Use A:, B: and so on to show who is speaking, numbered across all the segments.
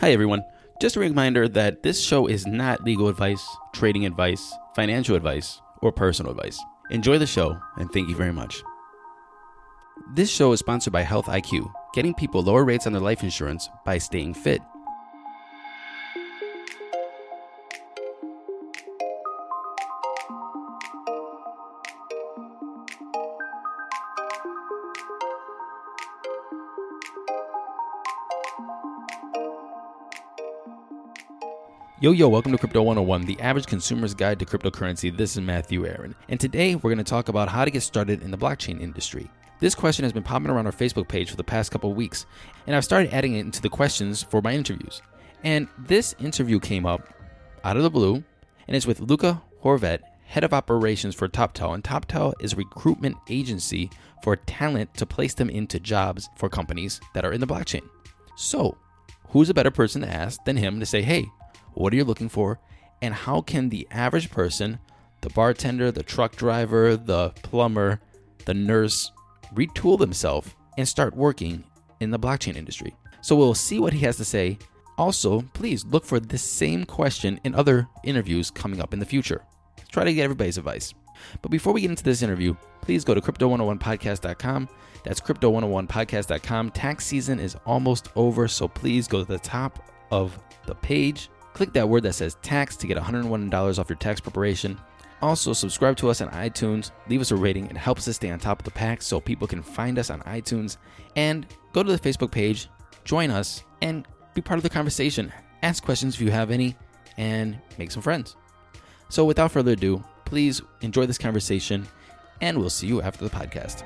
A: Hi, everyone. Just a reminder that this show is not legal advice, trading advice, financial advice, or personal advice. Enjoy the show, and thank you very much. This show is sponsored by Health IQ, getting people lower rates on their life insurance by staying fit. Yo, yo, welcome to Crypto 101, the average consumer's guide to cryptocurrency. This is Matthew Aaron, and today we're going to talk about how to get started in the blockchain industry. This question has been popping around our Facebook page for the past couple weeks, and I've started adding it into the questions for my interviews. And this interview came up out of the blue, and it's with Luca Horvat, head of operations for Toptal. And Toptal is a recruitment agency for talent to place them into jobs for companies that are in the blockchain. So, who's a better person to ask than him to say, hey, what are you looking for? And how can the average person, the bartender, the truck driver, the plumber, the nurse, retool themselves and start working in the blockchain industry? So we'll see what he has to say. Also, please look for this same question in other interviews coming up in the future. Let's try to get everybody's advice. But before we get into this interview, please go to crypto101podcast.com. That's crypto101podcast.com. Tax season is almost over, so please go to the top of the page Click that word that says tax to get $101 off your tax preparation. Also, subscribe to us on iTunes, leave us a rating, it helps us stay on top of the pack so people can find us on iTunes. And go to the Facebook page, join us, and be part of the conversation. Ask questions if you have any, and make some friends. So, without further ado, please enjoy this conversation, and we'll see you after the podcast.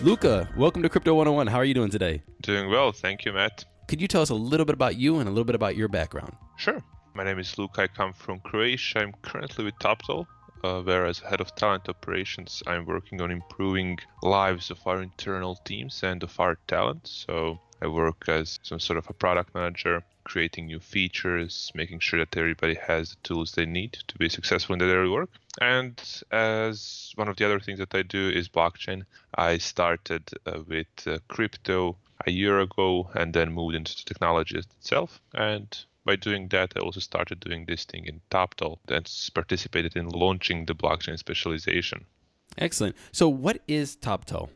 A: Luca, welcome to Crypto 101. How are you doing today?
B: Doing well, thank you, Matt.
A: Could you tell us a little bit about you and a little bit about your background?
B: Sure. My name is Luca. I come from Croatia. I'm currently with Toptal, uh, where as head of talent operations, I'm working on improving lives of our internal teams and of our talent. So I work as some sort of a product manager, creating new features, making sure that everybody has the tools they need to be successful in their daily work. And as one of the other things that I do is blockchain. I started uh, with uh, crypto a year ago and then moved into the technology itself. And by doing that, I also started doing this thing in Toptal and participated in launching the blockchain specialization.
A: Excellent. So, what is Toptal?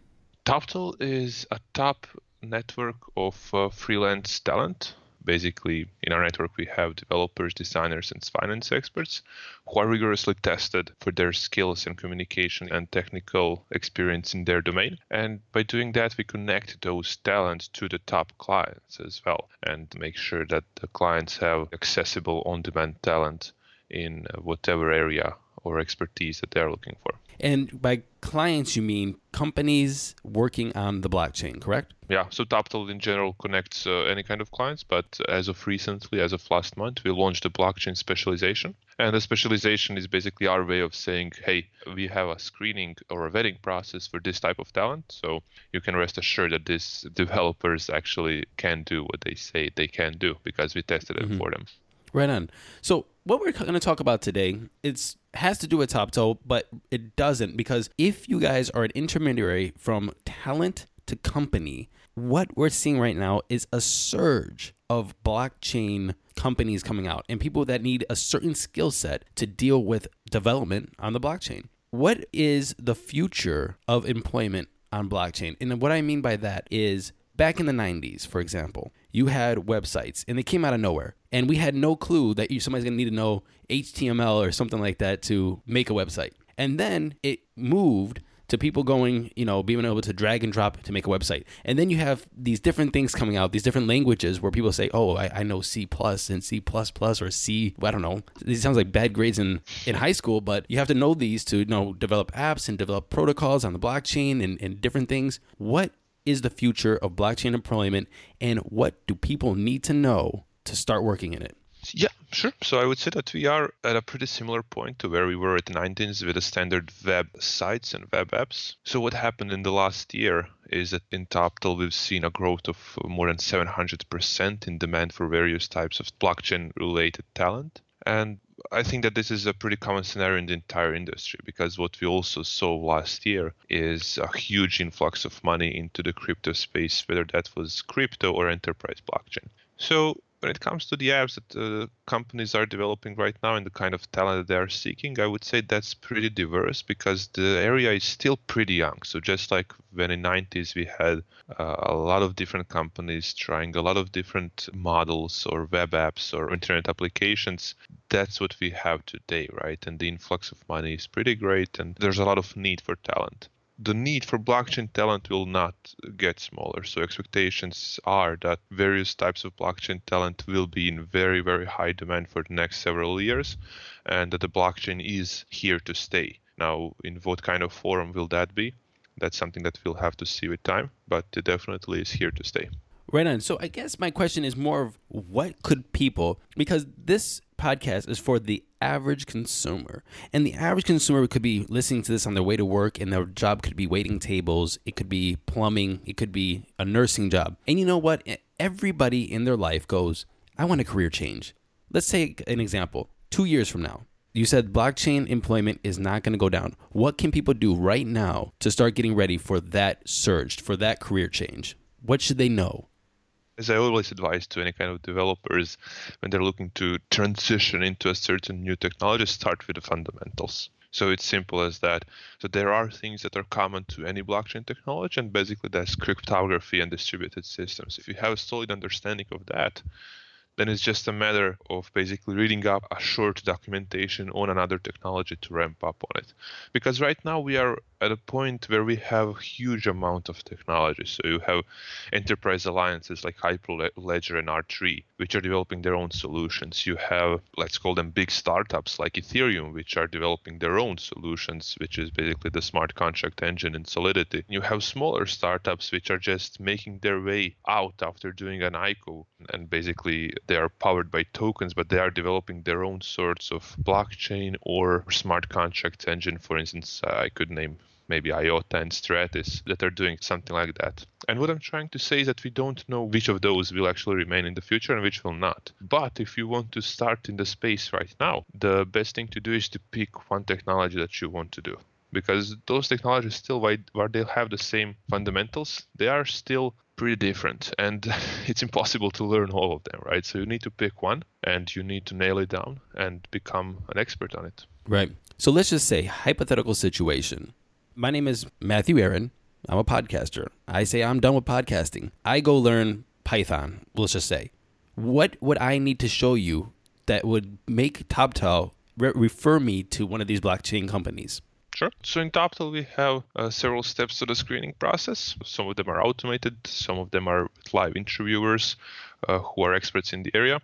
B: Toptal is a top network of uh, freelance talent. Basically, in our network, we have developers, designers, and finance experts who are rigorously tested for their skills in communication and technical experience in their domain. And by doing that, we connect those talents to the top clients as well and make sure that the clients have accessible on demand talent in uh, whatever area or expertise that they're looking for.
A: And by clients, you mean companies working on the blockchain, correct?
B: Yeah, so Toptal in general connects uh, any kind of clients, but as of recently, as of last month, we launched a blockchain specialization. And the specialization is basically our way of saying, hey, we have a screening or a vetting process for this type of talent. So you can rest assured that these developers actually can do what they say they can do because we tested it mm-hmm. for them.
A: Right on. So what we're going to talk about today it's has to do with Toptal, but it doesn't because if you guys are an intermediary from talent to company, what we're seeing right now is a surge of blockchain companies coming out and people that need a certain skill set to deal with development on the blockchain. What is the future of employment on blockchain? And what I mean by that is back in the 90s, for example, you had websites and they came out of nowhere. And we had no clue that you, somebody's going to need to know HTML or something like that to make a website. And then it moved to people going, you know, being able to drag and drop to make a website. And then you have these different things coming out, these different languages where people say, oh, I, I know C plus and C plus plus or C, I don't know. These sounds like bad grades in, in high school, but you have to know these to, you know, develop apps and develop protocols on the blockchain and, and different things. What is the future of blockchain employment and what do people need to know to start working in it?
B: Yeah, sure. So I would say that we are at a pretty similar point to where we were at the 19s with the standard web sites and web apps. So what happened in the last year is that in Toptal we've seen a growth of more than 700% in demand for various types of blockchain related talent. And I think that this is a pretty common scenario in the entire industry because what we also saw last year is a huge influx of money into the crypto space, whether that was crypto or enterprise blockchain. So when it comes to the apps that uh, companies are developing right now and the kind of talent that they are seeking, I would say that's pretty diverse because the area is still pretty young. So just like when in 90s we had uh, a lot of different companies trying a lot of different models or web apps or internet applications, that's what we have today, right? And the influx of money is pretty great and there's a lot of need for talent the need for blockchain talent will not get smaller. So expectations are that various types of blockchain talent will be in very, very high demand for the next several years, and that the blockchain is here to stay. Now, in what kind of form will that be? That's something that we'll have to see with time, but it definitely is here to stay.
A: Right on. So I guess my question is more of what could people because this podcast is for the average consumer. And the average consumer could be listening to this on their way to work and their job could be waiting tables, it could be plumbing, it could be a nursing job. And you know what? Everybody in their life goes, I want a career change. Let's take an example. 2 years from now, you said blockchain employment is not going to go down. What can people do right now to start getting ready for that surge, for that career change? What should they know?
B: As I always advise to any kind of developers when they're looking to transition into a certain new technology, start with the fundamentals. So it's simple as that. So there are things that are common to any blockchain technology, and basically that's cryptography and distributed systems. If you have a solid understanding of that, then it's just a matter of basically reading up a short documentation on another technology to ramp up on it. Because right now we are at a point where we have a huge amount of technology. So you have enterprise alliances like Hyperledger and R3, which are developing their own solutions. You have, let's call them big startups like Ethereum, which are developing their own solutions, which is basically the smart contract engine in Solidity. You have smaller startups which are just making their way out after doing an ICO, and basically they are powered by tokens, but they are developing their own sorts of blockchain or smart contract engine. For instance, uh, I could name maybe IOTA and Stratis that are doing something like that. And what I'm trying to say is that we don't know which of those will actually remain in the future and which will not. But if you want to start in the space right now, the best thing to do is to pick one technology that you want to do. Because those technologies still, while they have the same fundamentals, they are still pretty different and it's impossible to learn all of them right so you need to pick one and you need to nail it down and become an expert on it
A: right so let's just say hypothetical situation my name is Matthew Aaron. I'm a podcaster. I say I'm done with podcasting. I go learn Python, let's just say. What would I need to show you that would make Toptal re- refer me to one of these blockchain companies?
B: Sure. So in Toptal, we have uh, several steps to the screening process. Some of them are automated, some of them are live interviewers uh, who are experts in the area.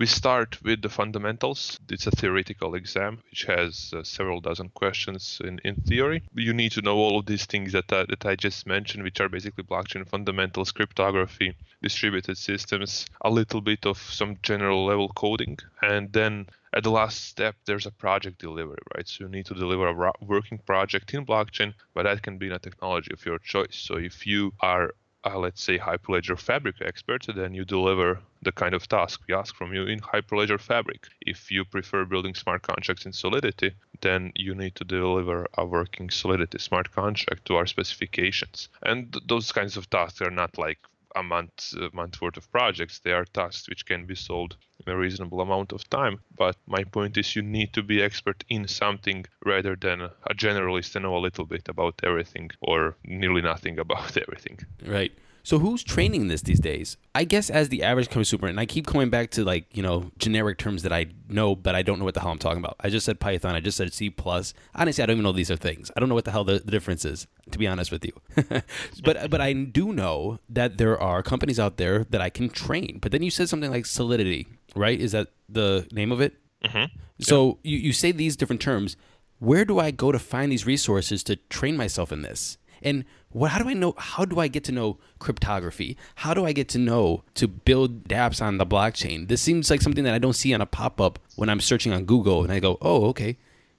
B: We start with the fundamentals. It's a theoretical exam which has uh, several dozen questions in, in theory. You need to know all of these things that, uh, that I just mentioned, which are basically blockchain fundamentals, cryptography, distributed systems, a little bit of some general level coding. And then at the last step, there's a project delivery, right? So you need to deliver a working project in blockchain, but that can be in a technology of your choice. So if you are uh, let's say Hyperledger Fabric expert, then you deliver the kind of task we ask from you in Hyperledger Fabric. If you prefer building smart contracts in Solidity, then you need to deliver a working Solidity smart contract to our specifications. And th- those kinds of tasks are not like a month a month worth of projects. They are tasks which can be solved in a reasonable amount of time. But my point is, you need to be expert in something rather than a generalist and know a little bit about everything or nearly nothing about everything.
A: Right. So who's training this these days? I guess as the average consumer, and I keep coming back to like you know generic terms that I know, but I don't know what the hell I'm talking about. I just said Python. I just said C plus. Honestly, I don't even know these are things. I don't know what the hell the, the difference is. To be honest with you, but but I do know that there are companies out there that I can train. But then you said something like Solidity, right? Is that the name of it?
B: Mm-hmm.
A: So you you say these different terms. Where do I go to find these resources to train myself in this? And what, how do I know? How do I get to know cryptography? How do I get to know to build dApps on the blockchain? This seems like something that I don't see on a pop up when I'm searching on Google and I go, oh, okay,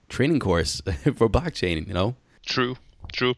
A: training course for blockchain, you know?
B: True. True.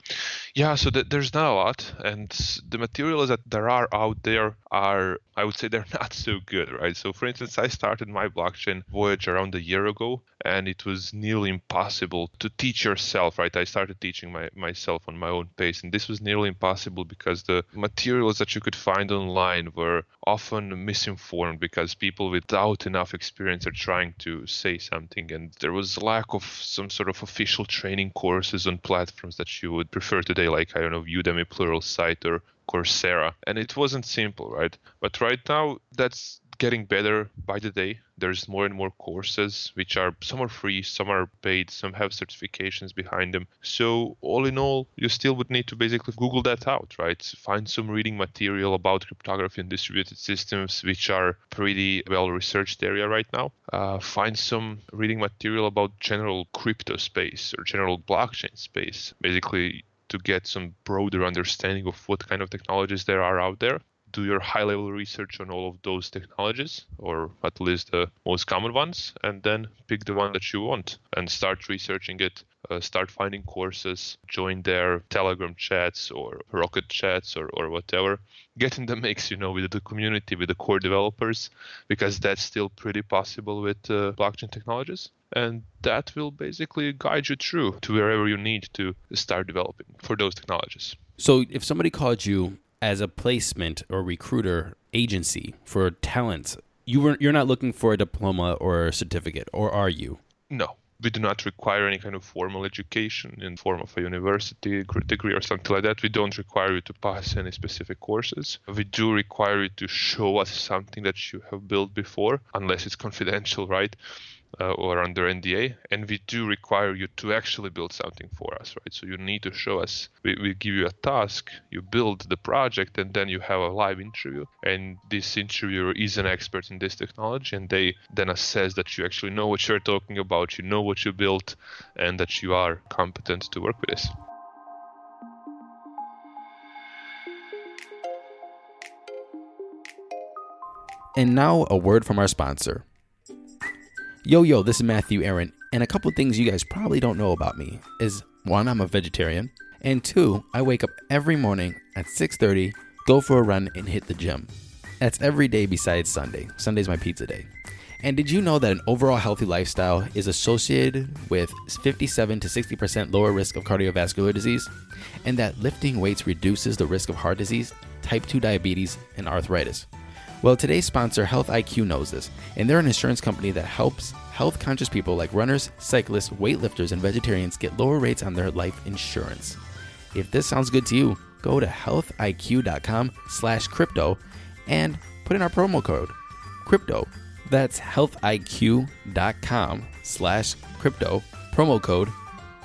B: Yeah, so th- there's not a lot, and the materials that there are out there are, I would say, they're not so good, right? So, for instance, I started my blockchain voyage around a year ago, and it was nearly impossible to teach yourself, right? I started teaching my, myself on my own pace, and this was nearly impossible because the materials that you could find online were often misinformed because people without enough experience are trying to say something, and there was lack of some sort of official training courses on platforms that you would prefer today, like I don't know, Udemy Pluralsight or Coursera. And it wasn't simple, right? But right now that's getting better by the day. There's more and more courses, which are some are free, some are paid, some have certifications behind them. So all in all, you still would need to basically Google that out, right? Find some reading material about cryptography and distributed systems, which are pretty well researched area right now. Uh, find some reading material about general crypto space or general blockchain space. Basically, to get some broader understanding of what kind of technologies there are out there do your high level research on all of those technologies, or at least the most common ones, and then pick the one that you want and start researching it. Uh, start finding courses, join their Telegram chats or Rocket chats or, or whatever. Get in the mix, you know, with the community, with the core developers, because that's still pretty possible with uh, blockchain technologies. And that will basically guide you through to wherever you need to start developing for those technologies.
A: So if somebody called you as a placement or recruiter agency for talent, you were you're not looking for a diploma or a certificate, or are you?
B: No, we do not require any kind of formal education in form of a university degree or something like that. We don't require you to pass any specific courses. We do require you to show us something that you have built before, unless it's confidential, right? Uh, or under NDA, and we do require you to actually build something for us, right? So you need to show us. We, we give you a task, you build the project, and then you have a live interview. And this interviewer is an expert in this technology, and they then assess that you actually know what you're talking about, you know what you built, and that you are competent to work with this.
A: And now a word from our sponsor. Yo, yo, this is Matthew Aaron, and a couple things you guys probably don't know about me is one, I'm a vegetarian, and two, I wake up every morning at 6:30, go for a run, and hit the gym. That's every day besides Sunday. Sunday's my pizza day. And did you know that an overall healthy lifestyle is associated with 57 to 60% lower risk of cardiovascular disease? And that lifting weights reduces the risk of heart disease, type 2 diabetes, and arthritis? Well, today's sponsor, Health IQ, knows this, and they're an insurance company that helps health conscious people like runners, cyclists, weightlifters, and vegetarians get lower rates on their life insurance. If this sounds good to you, go to healthiq.com slash crypto and put in our promo code crypto. That's healthiq.com slash crypto, promo code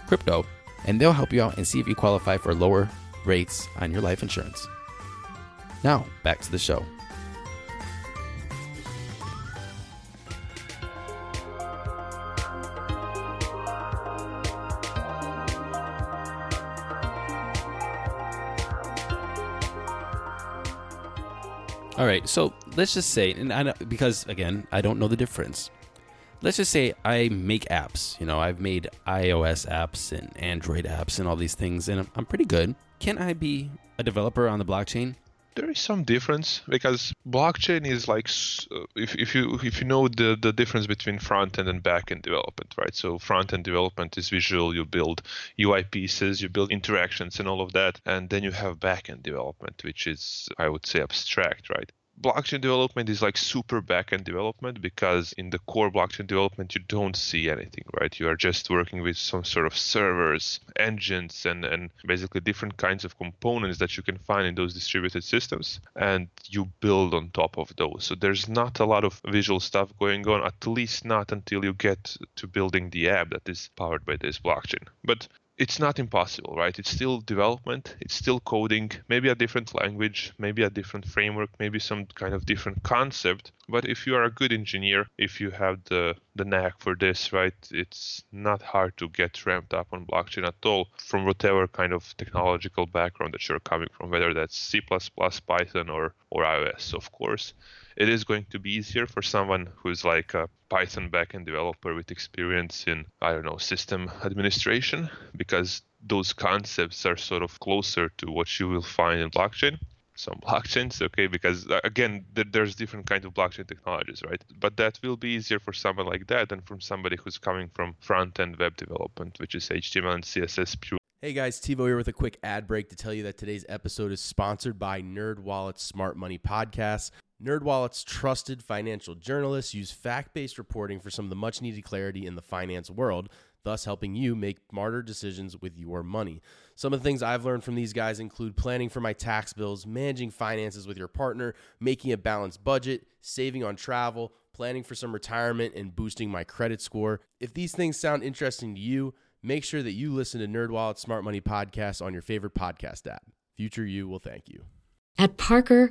A: crypto, and they'll help you out and see if you qualify for lower rates on your life insurance. Now, back to the show. All right, so let's just say, and I, because again, I don't know the difference. Let's just say I make apps. You know, I've made iOS apps and Android apps and all these things, and I'm, I'm pretty good. Can I be a developer on the blockchain?
B: There is some difference because blockchain is like uh, if, if you if you know the the difference between front end and back end development right? So front end development is visual you build ui pieces you build interactions and all of that and then you have back end development which is i would say abstract right blockchain development is like super backend development because in the core blockchain development you don't see anything right? You are just working with some sort of servers engines and and basically different kinds of components that you can find in those distributed systems and you build on top of those. So there's not a lot of visual stuff going on at least not until you get to building the app that is powered by this blockchain. But it's not impossible, right? It's still development, it's still coding, maybe a different language, maybe a different framework, maybe some kind of different concept. But if you are a good engineer, if you have the, the knack for this, right, it's not hard to get ramped up on blockchain at all from whatever kind of technological background that you're coming from, whether that's C, Python, or, or iOS, of course it is going to be easier for someone who's like a Python backend developer with experience in, I don't know, system administration, because those concepts are sort of closer to what you will find in blockchain. Some blockchains okay because uh, again there's different kind of blockchain technologies right? But that will be easier for someone like that than from somebody who's coming from front end web development which is html and css pure.
C: Hey guys, TiVo here with a quick ad break to tell you that today's episode is sponsored by NerdWallet's Smart Money Podcast. NerdWallet's trusted financial journalists use fact-based reporting for some of the much-needed clarity in the finance world thus helping you make smarter decisions with your money. Some of the things I've learned from these guys include planning for my tax bills, managing finances with your partner, making a balanced budget, saving on travel, planning for some retirement, and boosting my credit score. If these things sound interesting to you, make sure that you listen to NerdWallet's Smart Money Podcast on your favorite podcast app. Future you will thank you.
D: At Parker,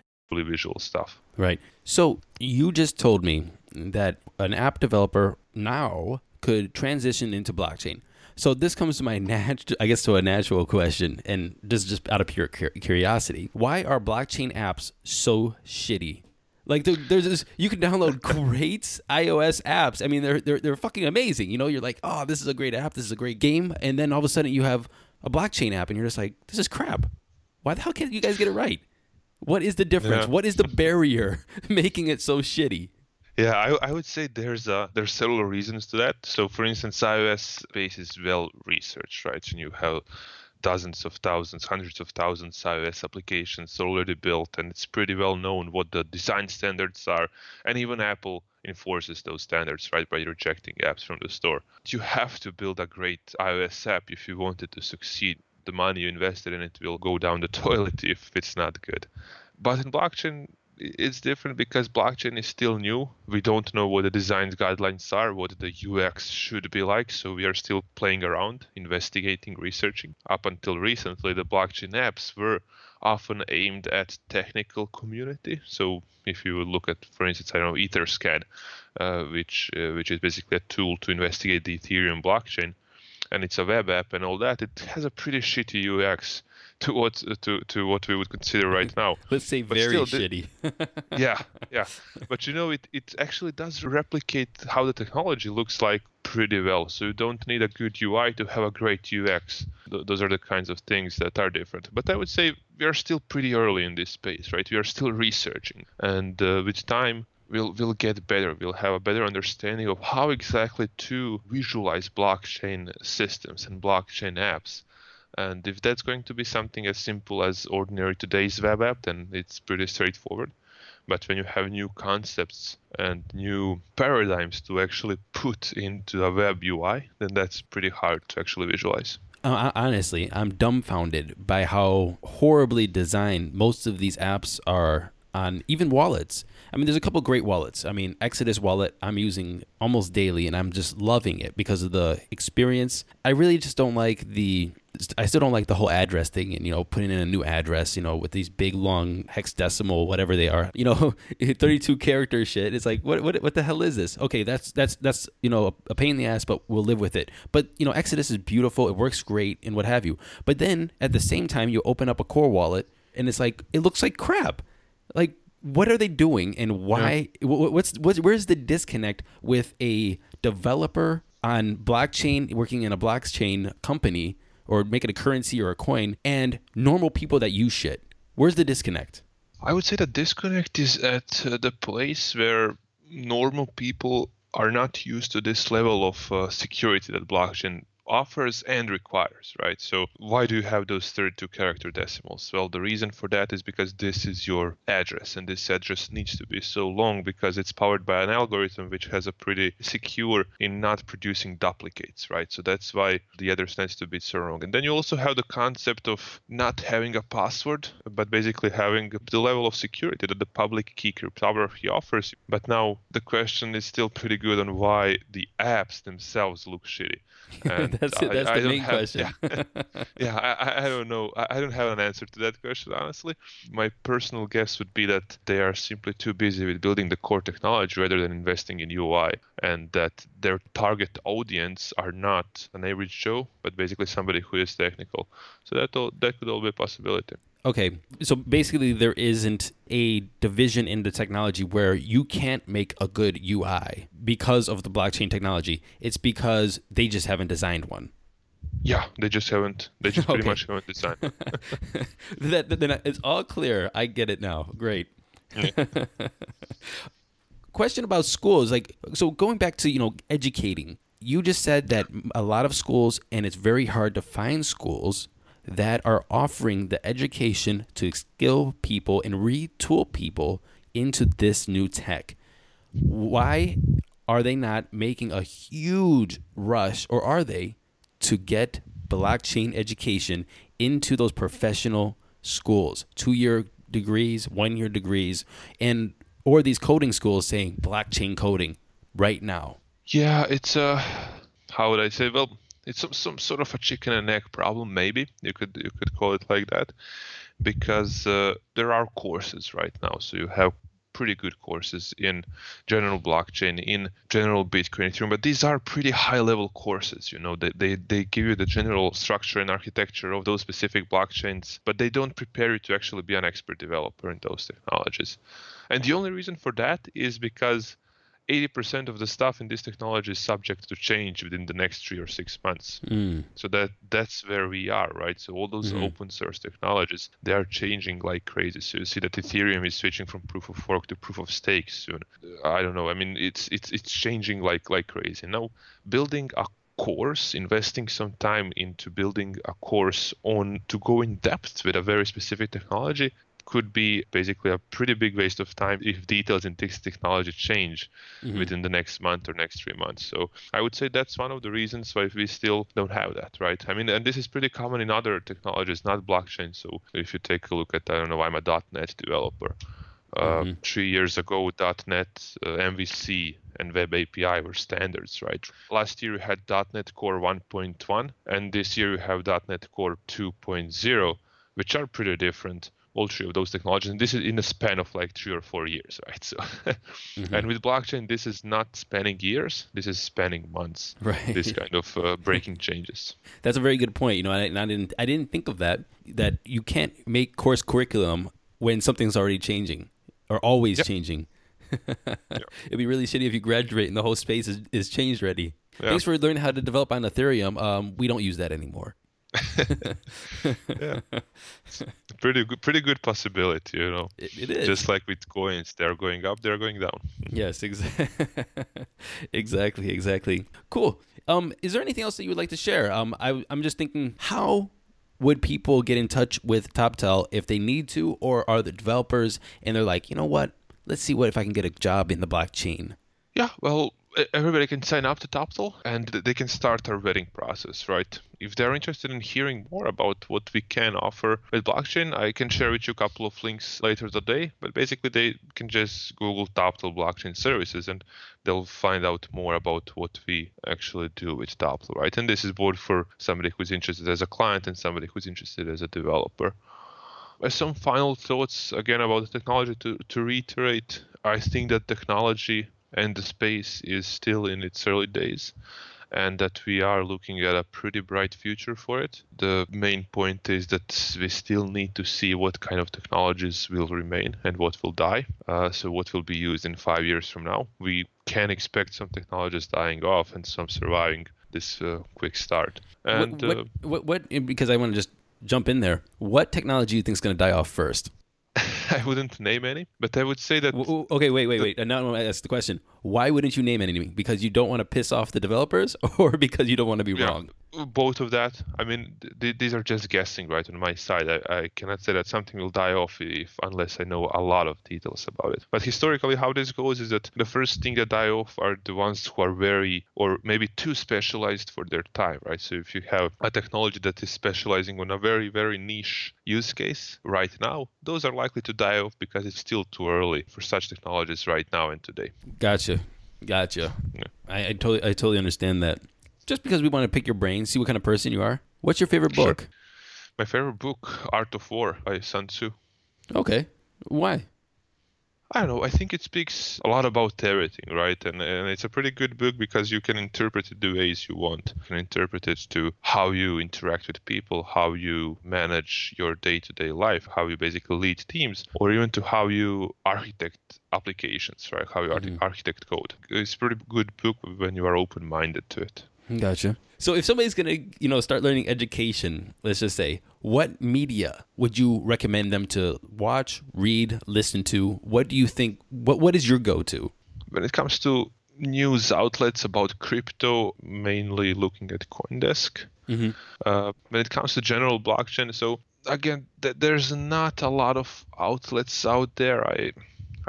B: visual stuff.
A: Right. So you just told me that an app developer now could transition into blockchain. So this comes to my nat- I guess to a natural question, and this is just out of pure curiosity. Why are blockchain apps so shitty? Like there's this, you can download great iOS apps. I mean, they're they're they're fucking amazing. You know, you're like, oh, this is a great app, this is a great game, and then all of a sudden you have a blockchain app, and you're just like, this is crap. Why the hell can't you guys get it right? What is the difference? Yeah. What is the barrier making it so shitty?
B: Yeah, I, I would say there's uh, there's several reasons to that. So, for instance, iOS base is well researched, right? And you have dozens of thousands, hundreds of thousands iOS applications already built, and it's pretty well known what the design standards are. And even Apple enforces those standards, right, by rejecting apps from the store. You have to build a great iOS app if you want it to succeed the money you invested in it will go down the toilet if it's not good. But in blockchain, it's different because blockchain is still new. We don't know what the design guidelines are, what the UX should be like. So we are still playing around, investigating, researching. Up until recently, the blockchain apps were often aimed at technical community. So if you look at, for instance, I know, EtherScan, uh, which uh, which is basically a tool to investigate the Ethereum blockchain, and it's a web app and all that, it has a pretty shitty UX to what to to what we would consider right now.
A: Let's say but very shitty.
B: yeah, yeah. But you know, it it actually does replicate how the technology looks like pretty well. So you don't need a good UI to have a great UX. Th- those are the kinds of things that are different. But I would say we are still pretty early in this space, right? We are still researching, and uh, with time we'll we'll get better. We'll have a better understanding of how exactly to visualize blockchain systems and blockchain apps. And if that's going to be something as simple as ordinary today's web app, then it's pretty straightforward. But when you have new concepts and new paradigms to actually put into a web UI, then that's pretty hard to actually visualize.
A: Uh, honestly, I'm dumbfounded by how horribly designed most of these apps are on even wallets. I mean, there's a couple great wallets. I mean, Exodus wallet I'm using almost daily, and I'm just loving it because of the experience. I really just don't like the. I still don't like the whole address thing, and you know, putting in a new address, you know, with these big long hexadecimal, whatever they are, you know, 32 character shit. It's like, what, what, what the hell is this? Okay, that's that's that's you know a, a pain in the ass, but we'll live with it. But you know, Exodus is beautiful, it works great, and what have you. But then at the same time, you open up a core wallet, and it's like it looks like crap. Like what are they doing and why yeah. what's, what's where's the disconnect with a developer on blockchain working in a blockchain company or making a currency or a coin and normal people that use shit where's the disconnect
B: i would say the disconnect is at uh, the place where normal people are not used to this level of uh, security that blockchain offers and requires, right? So why do you have those 32 character decimals? Well, the reason for that is because this is your address and this address needs to be so long because it's powered by an algorithm which has a pretty secure in not producing duplicates, right? So that's why the address needs to be so long. And then you also have the concept of not having a password, but basically having the level of security that the public key cryptography offers. But now the question is still pretty good on why the apps themselves look shitty.
A: That's it. That's I, the I main have, question.
B: Yeah, yeah I, I don't know. I, I don't have an answer to that question, honestly. My personal guess would be that they are simply too busy with building the core technology rather than investing in UI, and that their target audience are not an average Joe, but basically somebody who is technical. So that all, that could all be a possibility.
A: Okay, so basically, there isn't a division in the technology where you can't make a good UI because of the blockchain technology. It's because they just haven't designed one.
B: Yeah, they just haven't. They just pretty much haven't designed.
A: that, that, it's all clear. I get it now. Great. Yeah. Question about schools, like so, going back to you know educating. You just said that a lot of schools, and it's very hard to find schools that are offering the education to skill people and retool people into this new tech. Why are they not making a huge rush, or are they, to get blockchain education into those professional schools, two year degrees, one year degrees, and or these coding schools saying blockchain coding right now?
B: Yeah, it's uh, how would I say? Well, it's some, some sort of a chicken and egg problem maybe. You could you could call it like that. Because uh, there are courses right now. So you have pretty good courses in general blockchain in general bitcoin ethereum. But these are pretty high level courses you know. They, they they give you the general structure and architecture of those specific blockchains but they don't prepare you to actually be an expert developer in those technologies. And the only reason for that is because 80% of the stuff in this technology is subject to change within the next three or six months. Mm. So that that's where we are, right? So all those mm-hmm. open source technologies, they are changing like crazy. So you see that Ethereum is switching from proof of work to proof of stake soon. I don't know. I mean, it's it's it's changing like like crazy. Now, building a course, investing some time into building a course on to go in depth with a very specific technology could be basically a pretty big waste of time if details in this technology change mm-hmm. within the next month or next three months. So I would say that's one of the reasons why we still don't have that, right? I mean, and this is pretty common in other technologies, not blockchain. So if you take a look at, I don't know, I'm a .NET developer. Uh, mm-hmm. Three years ago, .NET, uh, MVC, and Web API were standards, right? Last year we had .NET Core 1.1, and this year we have .NET Core 2.0, which are pretty different all three of those technologies and this is in a span of like three or four years right? So mm-hmm. and with blockchain this is not spanning years this is spanning months right. this kind of uh, breaking changes.
A: That's a very good point you know I, I, didn't i didn't think of that that you can't make course curriculum when something's already changing or always yep. changing. Yep. it'd be really shitty if you graduate and the whole space is, is changed already. Thanks for learning how to develop on ethereum. Um, we don't use that anymore
B: yeah, pretty good, pretty good possibility, you know.
A: It, it is
B: just like with coins; they're going up, they're going down.
A: Yes, exactly, exactly, exactly. Cool. Um, is there anything else that you would like to share? Um, I, I'm just thinking, how would people get in touch with Toptal if they need to, or are the developers and they're like, you know what? Let's see what if I can get a job in the blockchain.
B: Yeah, well, everybody can sign up to Toptal and they can start our vetting process, right? If they're interested in hearing more about what we can offer with blockchain, I can share with you a couple of links later today. But basically, they can just Google Toptal blockchain services and they'll find out more about what we actually do with Toptal, right? And this is both for somebody who's interested as a client and somebody who's interested as a developer. Some final thoughts again about the technology to, to reiterate, I think that technology and the space is still in its early days and that we are looking at a pretty bright future for it. The main point is that we still need to see what kind of technologies will remain and what will die. Uh, so, what will be used in five years from now. We can expect some technologies dying off and some surviving this uh, quick start. And
A: what,
B: uh,
A: what, what, what, because I want to just jump in there. What technology do you think is going to die off first?
B: I wouldn't name any, but I would say that.
A: Okay, wait, wait, wait. And now I ask the question: Why wouldn't you name any? Because you don't want to piss off the developers, or because you don't want to be
B: yeah,
A: wrong?
B: Both of that. I mean, th- these are just guessing, right? On my side, I, I cannot say that something will die off if unless I know a lot of details about it. But historically, how this goes is that the first thing that die off are the ones who are very or maybe too specialized for their time, right? So if you have a technology that is specializing on a very, very niche use case right now, those are likely to die off because it's still too early for such technologies right now and today.
A: Gotcha, gotcha.
B: Yeah.
A: I, I totally, I totally understand that. Just because we want to pick your brain, see what kind of person you are. What's your favorite
B: Sure.
A: book?
B: My favorite book, Art of War by Sun Tzu.
A: Okay, why?
B: I don't know. I think it speaks a lot about everything, right? And and it's a pretty good book because you can interpret it the ways you want. You can interpret it to how you interact with people, how you manage your day-to-day life, how you basically lead teams, or even to how you architect applications, right? How you archi- mm-hmm. architect code. It's a pretty good book when you are open-minded to it.
A: Gotcha. So if somebody's gonna, you know, start learning education, let's just say, what media would you recommend them to watch, read, listen to? What do you think? What What is your go-to?
B: when it comes to news outlets about crypto, mainly looking at CoinDesk.
A: Mhm.
B: Uh, when it comes to general blockchain, so again, th- there's not a lot of outlets out there. I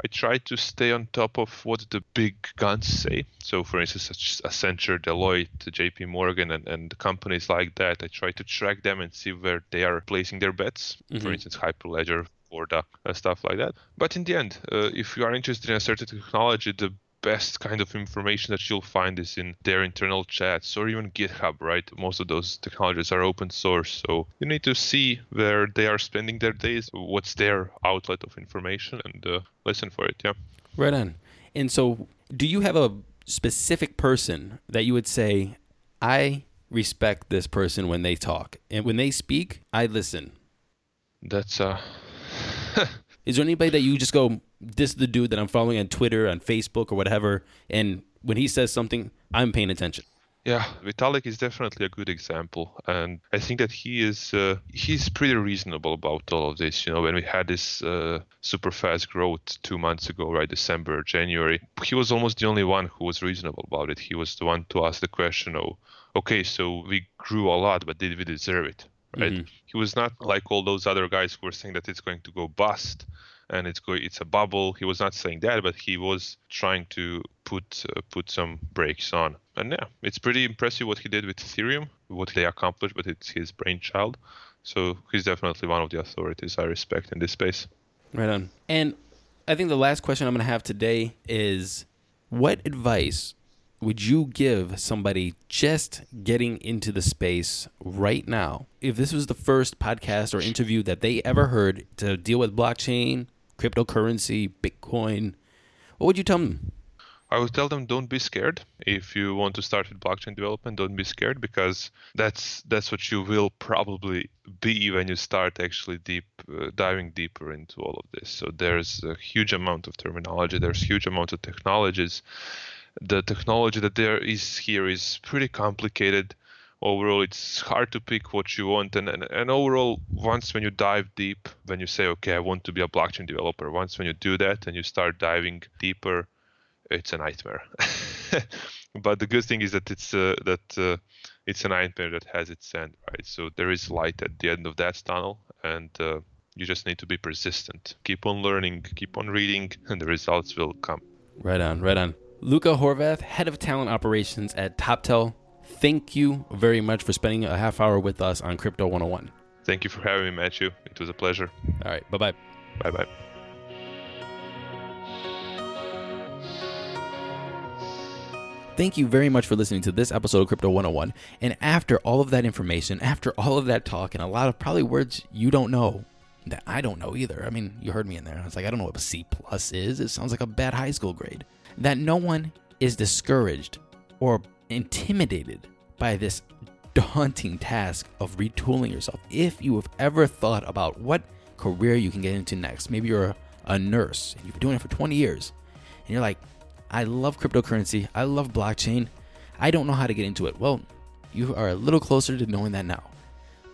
B: I try to stay on top of what the big guns say. So, for instance, such Accenture, Deloitte, J.P. Morgan, and, and companies like that. I try to track them and see where they are placing their bets. For
A: Mhm.
B: instance, Hyperledger, Corda, uh, stuff like that. But in the end, uh, if you are interested in a certain technology, the best kind of information that you'll find is in their internal chats or even GitHub, right? Most of those technologies are open source, so you need to see where they are spending their days, what's their outlet of information, and uh, listen for it. Yeah.
A: Right on. And so, do you have a specific person that you would say, I respect this person when they talk, and when they speak, I listen?
B: That's uh
A: Is there anybody that you just go, this is the dude that I'm following on Twitter, on Facebook, or whatever, and when he says something, I'm paying attention?
B: Yeah, Vitalik is definitely a good example, and I think that he is uh, he's pretty reasonable about all of this. You know, when we had this uh, super fast growth two months ago, right, December, January, he was almost the only one who was reasonable about it. He was the one to ask the question, "Oh, okay, so we grew a lot, but did we deserve it?" Right?
A: Mhm.
B: He was not like all those other guys who were saying that it's going to go bust and it's go it's a bubble. He was not saying that, but he was trying to put uh, put some brakes on. And yeah, it's pretty impressive what he did with Ethereum, what they accomplished, but it's his brainchild. So he's definitely one of the authorities I respect in this space.
A: Right on. And I think the last question I'm going to have today is what advice would you give somebody just getting into the space right now? If this was the first podcast or interview that they ever heard to deal with blockchain, cryptocurrency, Bitcoin, what would you tell them?
B: I would tell them don't be scared. If you want to start with blockchain development, don't be scared because that's that's what you will probably be when you start actually deep uh, diving deeper into all of this. So there's a huge amount of terminology, there's huge amount of technologies. The technology that there is here is pretty complicated. Overall, it's hard to pick what you want, and, and and overall, once when you dive deep, when you say, okay, I want to be a blockchain developer, once when you do that and you start diving deeper, it's a nightmare. but the good thing is that it's uh, that uh, it's a nightmare that has its end, right? So there is light at the end of that tunnel, and uh, you just need to be persistent. Keep on learning, keep on reading, and the results will come.
A: Right on, right on. Luca Horvath, Head of Talent Operations at Toptal, thank you very much for spending a half hour with us on Crypto 101.
B: Thank you for having me, Matthew. It was a pleasure.
A: All right, bye bye.
B: Bye bye.
A: Thank you very much for listening to this episode of Crypto 101. And after all of that information, after all of that talk, and a lot of probably words you don't know that I don't know either. I mean, you heard me in there. I was like, I don't know what a C plus is. It sounds like a bad high school grade. That no one is discouraged or intimidated by this daunting task of retooling yourself. If you have ever thought about what career you can get into next, maybe you're a, nurse and you've been doing it for 20 years, and you're like, I love cryptocurrency. I love blockchain. I don't know how to get into it. Well, you are a little closer to knowing that now.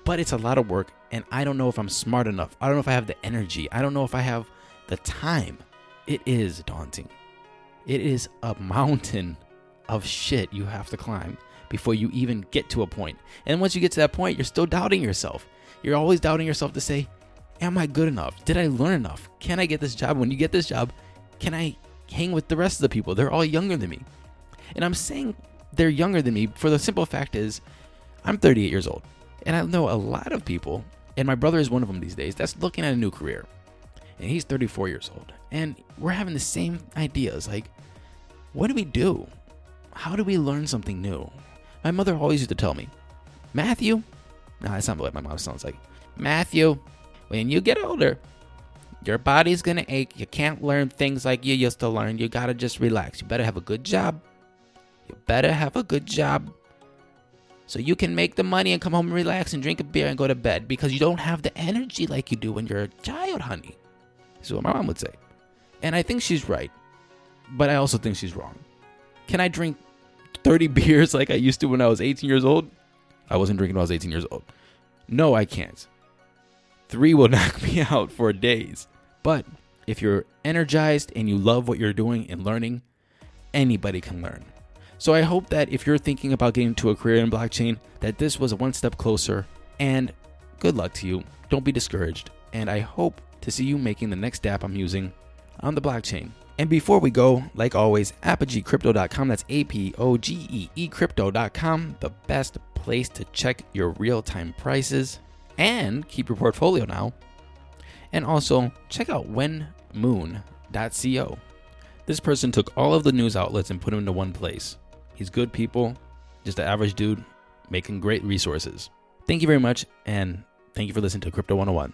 A: But it's a lot of work, and I don't know if I'm smart enough. I don't know if I have the energy. I don't know if I have the time. It is daunting. It is a mountain of shit you have to climb before you even get to a point. And once you get to that point, you're still doubting yourself. You're always doubting yourself to say, Am I good enough? Did I learn enough? Can I get this job? When you get this job, can I hang with the rest of the people. They're all younger than me. And I'm saying they're younger than me for the simple fact is I'm 38 years old. And I know a lot of people, and my brother is one of them these days, that's looking at a new career. And he's 34 years old. And we're having the same ideas like, what do we do? How do we learn something new? My mother always used to tell me, Matthew, no, that's not what my mom sounds like. Matthew, when you get older, your body's gonna ache. You can't learn things like you used to learn. You gotta just relax. You better have a good job. You better have a good job. So you can make the money and come home and relax and drink a beer and go to bed because you don't have the energy like you do when you're a child, honey. Is what my mom would say. And I think she's right. But I also think she's wrong. Can I drink 30 beers like I used to when I was 18 years old? I wasn't drinking when I was 18 years old. No, I can't. Three will knock me out for days. But if you're energized and you love what you're doing and learning, anybody can learn. So I hope that if you're thinking about getting to a career in blockchain, that this was one step closer. And good luck to you. Don't be discouraged. And I hope to see you making the next app I'm using on the blockchain. And before we go, like always, apogeecrypto.com, that's A P O G E E crypto.com, the best place to check your real time prices and keep your portfolio now. And also, check out whenmoon.co. This person took all of the news outlets and put them into one place. He's good people, just an average dude making great resources. Thank you very much, and thank you for listening to Crypto 101.